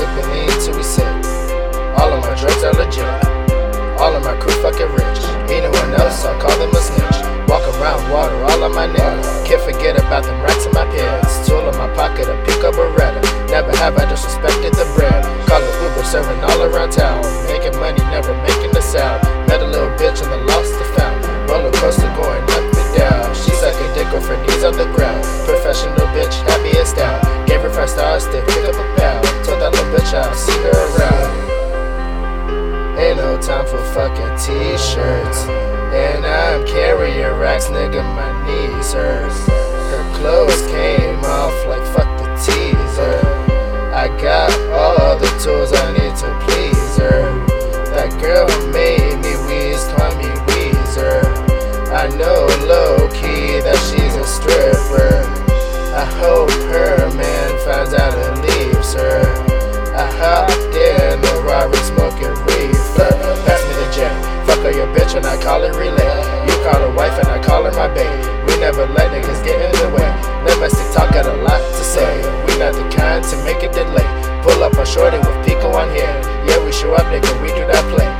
sipping lean till we sick. All of my drugs are legit. All of my crew fucking rich. Anyone else, I'll call them a snitch. Walk around water, all of my niggas. Can't forget about them racks in my pants. Tool in my pocket, a pick up a Beretta. Never have I disrespected the bread. Call it Uber, serving all around town. Making money, never making a sound. Met a little bitch on the lost to found. Roller coaster going up and down. She suck a dick off her knees on the ground. Professional bitch, happy as down. Gave her five stars to fucking t-shirts. And I'm carrying racks, nigga, my knees hurt. Her clothes came. call her your bitch and I call her relay. You call her wife and I call her my babe. We never let niggas get in the way. Domestic talk got a lot to say. We not the kind to make it delay. Pull up a shorty with Pico on here. Yeah, we show up, nigga, we do not play.